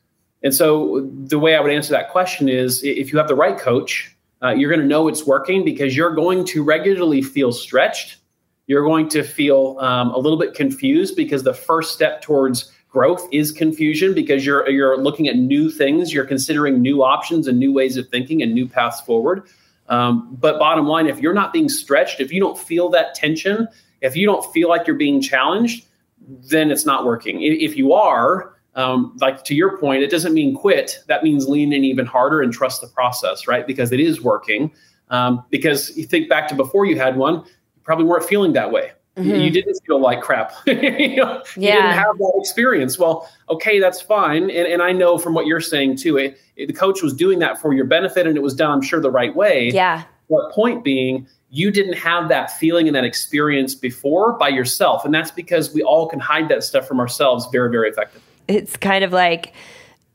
And so the way I would answer that question is if you have the right coach, uh, you're going to know it's working because you're going to regularly feel stretched. You're going to feel um, a little bit confused because the first step towards growth is confusion because you're you're looking at new things, you're considering new options and new ways of thinking and new paths forward. Um, but bottom line, if you're not being stretched, if you don't feel that tension, if you don't feel like you're being challenged, then it's not working. If you are, um, like to your point, it doesn't mean quit. That means lean in even harder and trust the process, right? Because it is working. Um, because you think back to before you had one, you probably weren't feeling that way. Mm-hmm. You didn't feel like crap. you, know, yeah. you didn't have that experience. Well, okay, that's fine. And, and I know from what you're saying too, it, it, the coach was doing that for your benefit and it was done, I'm sure, the right way. Yeah. But point being, you didn't have that feeling and that experience before by yourself. And that's because we all can hide that stuff from ourselves very, very effectively it's kind of like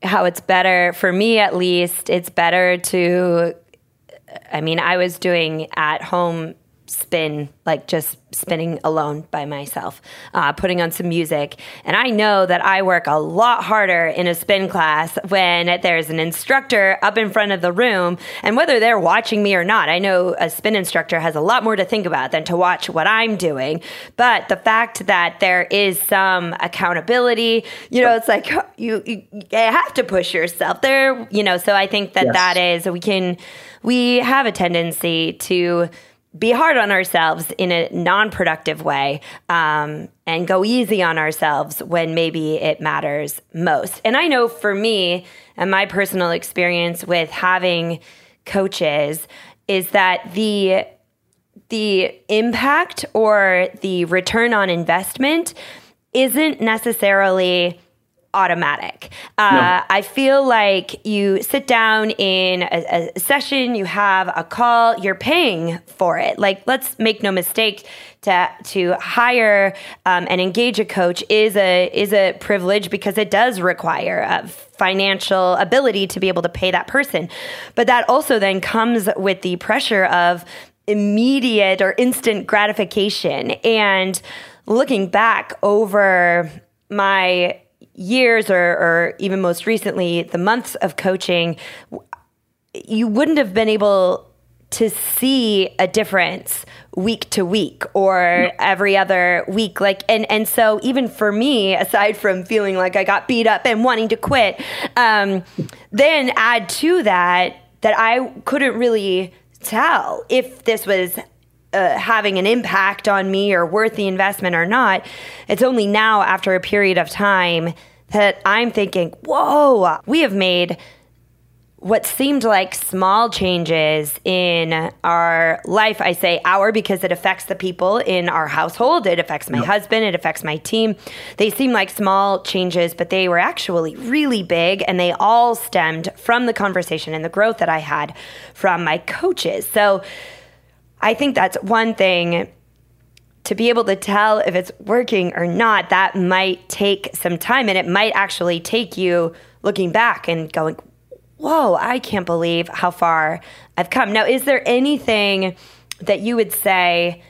how it's better for me at least it's better to i mean i was doing at home spin, like just spinning alone by myself, uh, putting on some music. And I know that I work a lot harder in a spin class when there's an instructor up in front of the room. And whether they're watching me or not, I know a spin instructor has a lot more to think about than to watch what I'm doing. But the fact that there is some accountability, you know, it's like you, you, you have to push yourself there, you know. So I think that yes. that is, we can, we have a tendency to, be hard on ourselves in a non productive way um, and go easy on ourselves when maybe it matters most. And I know for me and my personal experience with having coaches is that the the impact or the return on investment isn't necessarily automatic. Uh, no. I feel like you sit down in a, a, session, you have a call, you're paying for it. Like, let's make no mistake. To, to hire um, and engage a coach is a is a privilege because it does require a financial ability to be able to pay that person, but that also then comes with the pressure of immediate or instant gratification. And looking back over my years or, or even most recently, the months of coaching, you wouldn't have been able to see a difference week to week or every other week. Like and and so even for me aside from feeling like i got beat up and wanting to quit um, then add to that that i couldn't really tell if this was uh, having an impact on me or worth the investment or not. It's only now after a period of time that i'm thinking whoa we have made what seemed like small changes in our life. I say our because it affects the people in our household. It affects my yep. husband. It affects my team. They seem like small changes, but they were actually really big and they all stemmed from the conversation and the growth that I had from my coaches. So I think that's one thing to be able to tell if it's working or not. That might take some time and it might actually take you looking back and going, whoa, I can't believe how far I've come. Now, is there anything that you would say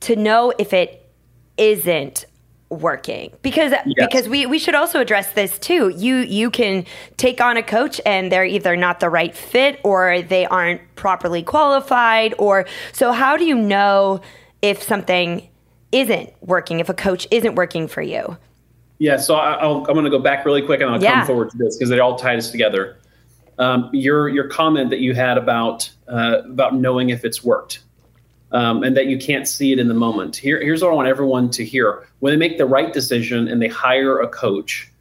to know if it isn't working because because we we should also address this too you you can take on a coach and they're either not the right fit or they aren't properly qualified or so how do you know if something isn't working if a coach isn't working for you yeah so I, am going to go back really quick and i'll yeah. come forward to this because it all ties together um, your your comment that you had about uh, about knowing if it's worked. Um, and that you can't see it in the moment. Here, here's what I want everyone to hear. When they make the right decision and they hire a coach,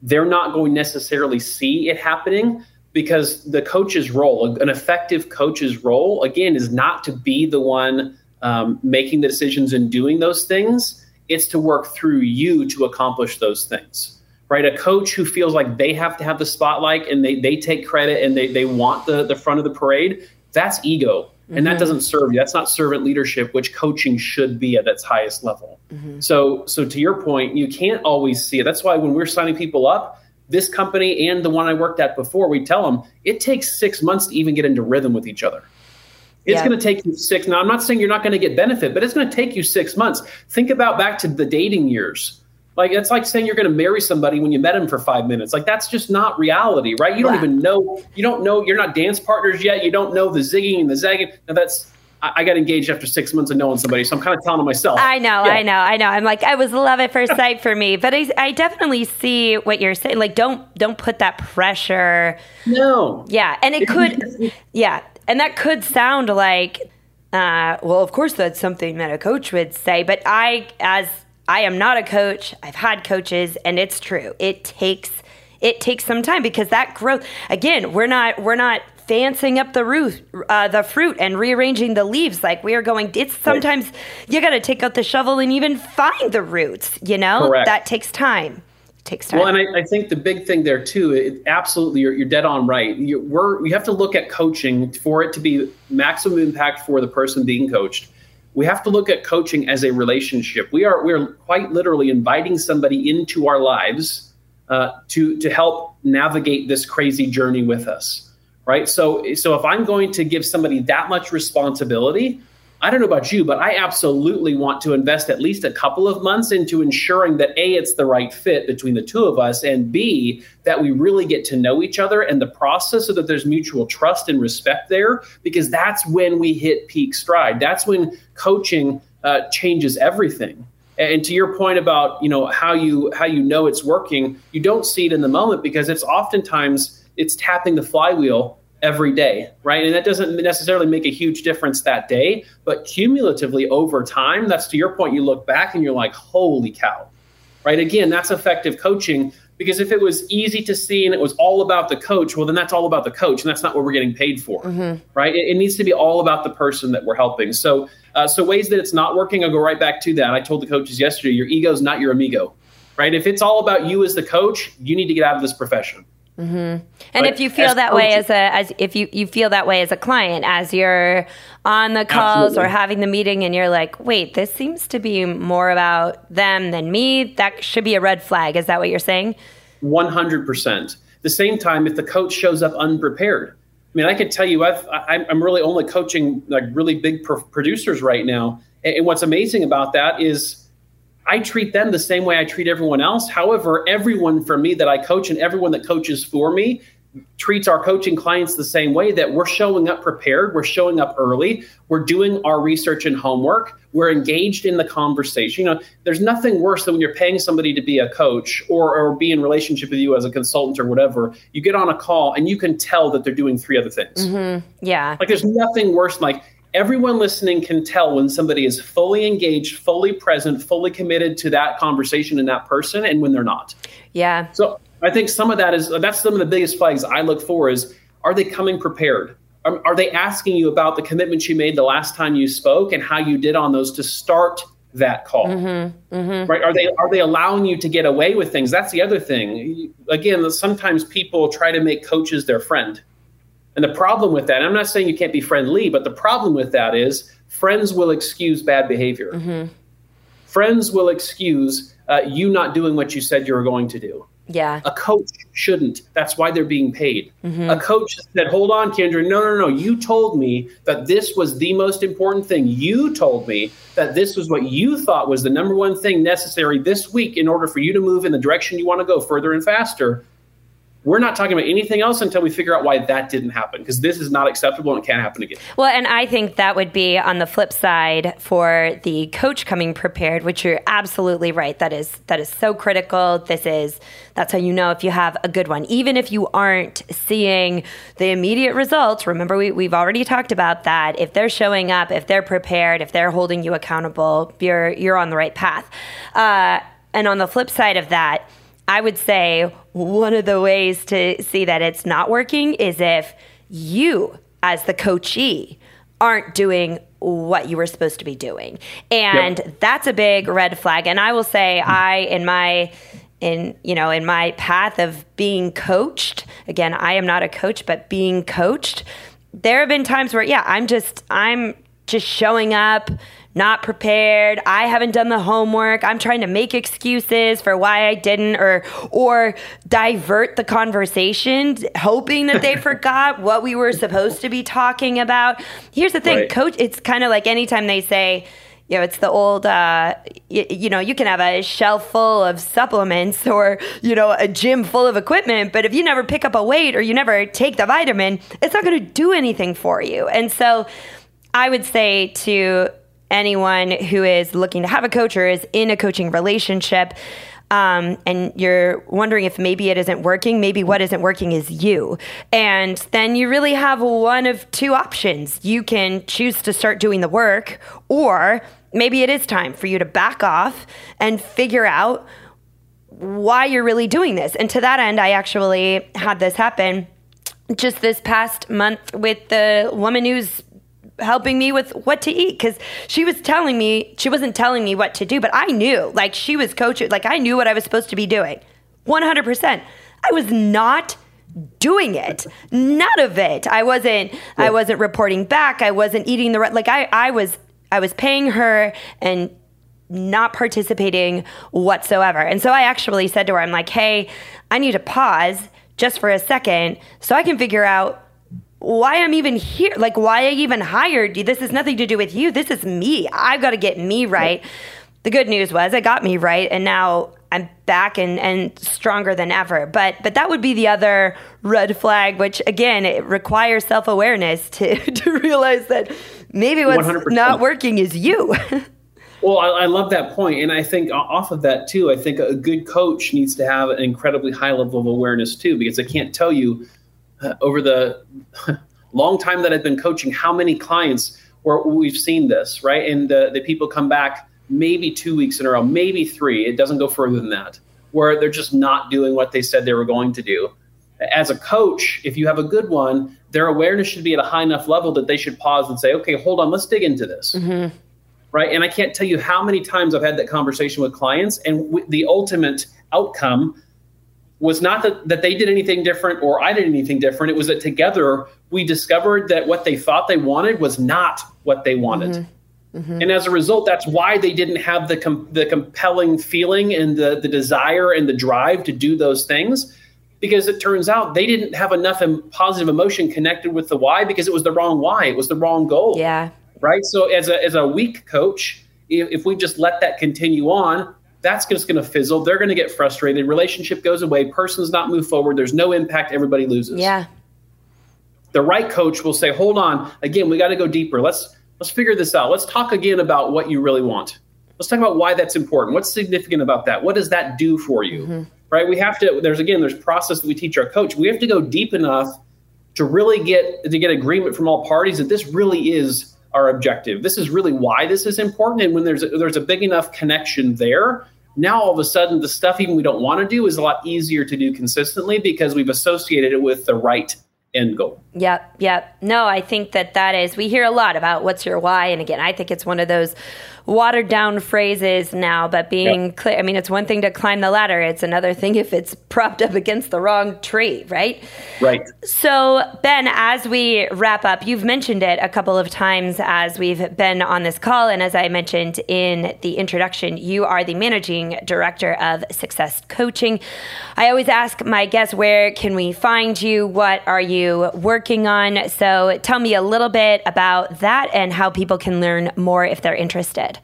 they're not going to necessarily see it happening because the coach's role, an effective coach's role, again, is not to be the one um, making the decisions and doing those things. It's to work through you to accomplish those things right? A coach who feels like they have to have the spotlight and they, they take credit and they, they want the, the front of the parade, that's ego. And mm-hmm. that doesn't serve you. That's not servant leadership, which coaching should be at its highest level. Mm-hmm. So, so to your point, you can't always see it. That's why when we're signing people up, this company and the one I worked at before, we tell them it takes six months to even get into rhythm with each other. It's yeah. going to take you six. Now, I'm not saying you're not going to get benefit, but it's going to take you six months. Think about back to the dating years like it's like saying you're going to marry somebody when you met him for five minutes. Like that's just not reality, right? You don't even know. You don't know. You're not dance partners yet. You don't know the zigging and the zagging. Now that's. I, I got engaged after six months of knowing somebody, so I'm kind of telling myself. I know, yeah. I know, I know. I'm like, I was love at first sight for me, but I, I definitely see what you're saying. Like, don't don't put that pressure. No. Yeah, and it could, yeah, and that could sound like, uh, well, of course that's something that a coach would say, but I, as I am not a coach. I've had coaches and it's true. It takes it takes some time because that growth again, we're not we're not fancying up the root, uh, the fruit and rearranging the leaves like we are going it's sometimes you got to take out the shovel and even find the roots, you know? Correct. That takes time. Takes time. Well, and I, I, think the big thing there too, it, absolutely, you're, you're, dead on right. You, we're, we have to look at coaching for it to be maximum impact for the person being coached we have to look at coaching as a relationship. We are we are quite literally inviting somebody into our lives uh, to to help navigate this crazy journey with us, right? So so if I'm going to give somebody that much responsibility, I don't know about you, but I absolutely want to invest at least a couple of months into ensuring that A, it's the right fit between the two of us, and B, that we really get to know each other and the process so that there's mutual trust and respect there, because that's when we hit peak stride. That's when coaching uh, changes everything. And to your point about you know how you how you know it's working, you don't see it in the moment because it's oftentimes it's tapping the flywheel every day, right? And that doesn't necessarily make a huge difference that day, but cumulatively over time, that's to your point, you look back and you're like, holy cow, right? Again, that's effective coaching because if it was easy to see and it was all about the coach, well, then that's all about the coach, and that's not what we're getting paid for, mm-hmm. right? It, it, needs to be all about the person that we're helping. So, uh, so ways that it's not working, I'll go right back to that. I told the coaches yesterday, your ego is not your amigo, right? If it's all about you as the coach, you need to get out of this profession. Mm-hmm. And but if you feel that way as a as if you you feel that way as a client as you're on the calls Absolutely. or having the meeting and you're like, wait, this seems to be more about them than me. That should be a red flag. Is that what you're saying? One hundred percent. The same time, if the coach shows up unprepared, I mean, I can tell you, I've, I'm really only coaching like really big pro- producers right now. And what's amazing about that is I treat them the same way I treat everyone else. However, everyone for me that I coach and everyone that coaches for me treats our coaching clients the same way that we're showing up prepared, we're showing up early, we're doing our research and homework, we're engaged in the conversation. You know, there's nothing worse than when you're paying somebody to be a coach or, or be in relationship with you as a consultant or whatever. You get on a call and you can tell that they're doing three other things. Mm-hmm. Yeah. Like there's nothing worse like everyone listening can tell when somebody is fully engaged, fully present, fully committed to that conversation and that person and when they're not. Yeah. So I think some of that is that's some of the biggest flags I look for is are they coming prepared? Are, are, they asking you about the commitments you made the last time you spoke and how you did on those to start that call? Mm-hmm, mm-hmm. Right? Are they are they allowing you to get away with things? That's the other thing. Again, sometimes people try to make coaches their friend. And the problem with that, I'm not saying you can't be friendly, but the problem with that is friends will excuse bad behavior. Mm-hmm. Friends will excuse uh, you not doing what you said you were going to do. Yeah. A coach shouldn't. That's why they're being paid. Mm-hmm. A coach said, Hold on, Kindra. No, no, no. You told me that this was the most important thing. You told me that this was what you thought was the number one thing necessary this week in order for you to move in the direction you want to go further and faster we're not talking about anything else until we figure out why that didn't happen because this is not acceptable and it can't happen again. Well, and I think that would be on the flip side for the coach coming prepared, which you're absolutely right. That is that is so critical. This is that's how you know if you have a good one. Even if you aren't seeing the immediate results, remember we, we've already talked about that. If they're showing up, if they're prepared, if they're holding you accountable, you're you're on the right path. Uh, and on the flip side of that, I would say one of the ways to see that it's not working is if you, as the coachee, aren't doing what you were supposed to be doing. And yep. that's a big red flag. And I will say, mm-hmm. I, in my, in you know in my path of being coached again i am not a coach but being coached there have been times where yeah i'm just i'm just showing up not prepared. I haven't done the homework. I'm trying to make excuses for why I didn't or or divert the conversation hoping that they forgot what we were supposed to be talking about. Here's the thing, right. coach, it's kind of like anytime they say you know, it's the old, uh, y- you know, you can have a shelf full of supplements or, you know, a gym full of equipment, but if you never pick up a weight or you never take the vitamin, it's not going to do anything for you. And so I would say to anyone who is looking to have a coach or is in a coaching relationship. Um, and you're wondering if maybe it isn't working, maybe what isn't working is you. And then you really have one of two options. You can choose to start doing the work, or maybe it is time for you to back off and figure out why you're really doing this. And to that end, I actually had this happen just this past month with the woman who's helping me with what to eat because she was telling me she wasn't telling me what to do but i knew like she was coaching like i knew what i was supposed to be doing 100% i was not doing it. None of it. I wasn't yeah. i wasn't reporting back. I wasn't eating the right like i i was i was paying her and not participating whatsoever. And so i actually said to her i'm like hey i need to pause just for a second so i can figure out why I'm even here, like why I even hired you. This has nothing to do with you. This is me. I've got to get me right. The good news was I got me right, and now I'm back and, and stronger than ever. But but that would be the other red flag, which again it requires self awareness to to realize that maybe what's 100%. not working is you. Well, I, I, love that point, and I think off of that too, I think a good coach needs to have an incredibly high level of awareness too, because I can't tell you over the long time that I've been coaching, how many clients where we've seen this, right? And the, the people come back maybe two weeks in a row, maybe three. It doesn't go further than that, where they're just not doing what they said they were going to do. As a coach, if you have a good one, their awareness should be at a high enough level that they should pause and say, okay, hold on, let's dig into this. Mm-hmm. Right. And I can't tell you how many times I've had that conversation with clients, and w- the ultimate outcome was not that, that they did anything different or I did anything different. It was that together we discovered that what they thought they wanted was not what they wanted. Mm-hmm. Mm-hmm. And as a result, that's why they didn't have the com- the compelling feeling and the the desire and the drive to do those things because it turns out they didn't have enough positive emotion connected with the why because it was the wrong why. It was the wrong goal. Yeah. Right. So as a, as a weak coach, if, if we just let that continue on, that's just going to fizzle. They're going to get frustrated. Relationship goes away. Person's not move forward. There's no impact. Everybody loses. Yeah. The right coach will say, "Hold on. Again, we got to go deeper. Let's let's figure this out. Let's talk again about what you really want. Let's talk about why that's important. What's significant about that? What does that do for you? Mm-hmm. Right? We have to. There's again. There's process that we teach our coach. We have to go deep enough to really get to get agreement from all parties that this really is our objective. This is really why this is important. And when there's a, there's a big enough connection there, now all of a sudden the stuff even we don't want to do is a lot easier to do consistently because we've associated it with the right end goal. Yep, yep. No, I think that that is, we hear a lot about what's your why. And again, I think it's one of those watered down phrases now, but being yep. clear, I mean, it's one thing to climb the ladder, it's another thing if it's propped up against the wrong tree, right? Right. So, Ben, as we wrap up, you've mentioned it a couple of times as we've been on this call. And as I mentioned in the introduction, you are the managing director of Success Coaching. I always ask my guests, where can we find you? What are you working on? So, tell me a little bit about that and how people can learn more if they're interested.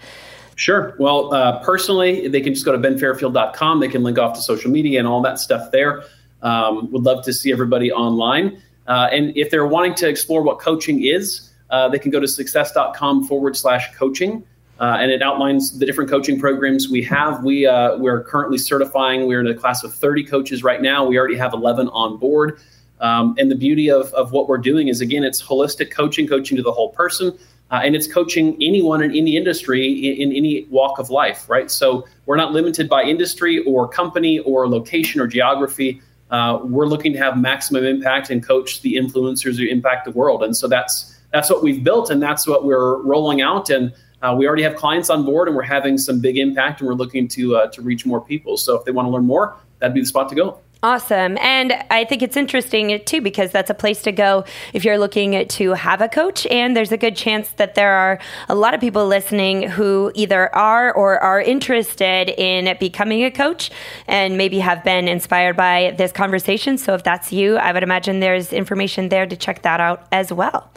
Sure. Well, uh, personally, they can just go to benfairfield.com. They can link off to social media and all that stuff there. Um, would love to see everybody online. Uh, and if they're wanting to explore what coaching is, uh, they can go to success.com forward slash coaching. Uh, and it outlines the different coaching programs we have. We, uh, we're currently certifying, we're in a class of 30 coaches right now. We already have 11 on board. Um, and the beauty of, of what we're doing is, again, it's holistic coaching, coaching to the whole person. Uh, and it's coaching anyone in any industry in, in, any walk of life, right? So we're not limited by industry or company or location or geography. Uh, we're looking to have maximum impact and coach the influencers who impact the world. And so that's that's what we've built, and that's what we're rolling out. And uh, we already have clients on board, and we're having some big impact, and we're looking to uh, to reach more people. So if they want to learn more, that'd be the spot to go. Awesome. And I think it's interesting too because that's a place to go if you're looking to have a coach. And there's a good chance that there are a lot of people listening who either are or are interested in becoming a coach and maybe have been inspired by this conversation. So if that's you, I would imagine there's information there to check that out as well.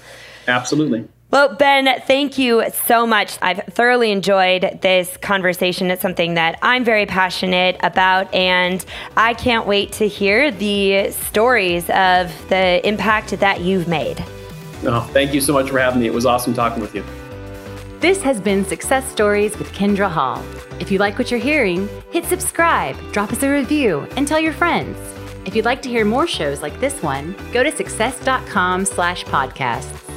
Absolutely. Well, Ben, thank you so much. I've thoroughly enjoyed this conversation. It's something that I'm very passionate about, and I can't wait to hear the stories of the impact that you've made. Oh, thank you so much for having me. It was awesome talking with you. This has been Success Stories with Kindra Hall. If you like what you're hearing, hit subscribe, drop us a review, and tell your friends. If you'd like to hear more shows like this one, go to success.com slash podcasts.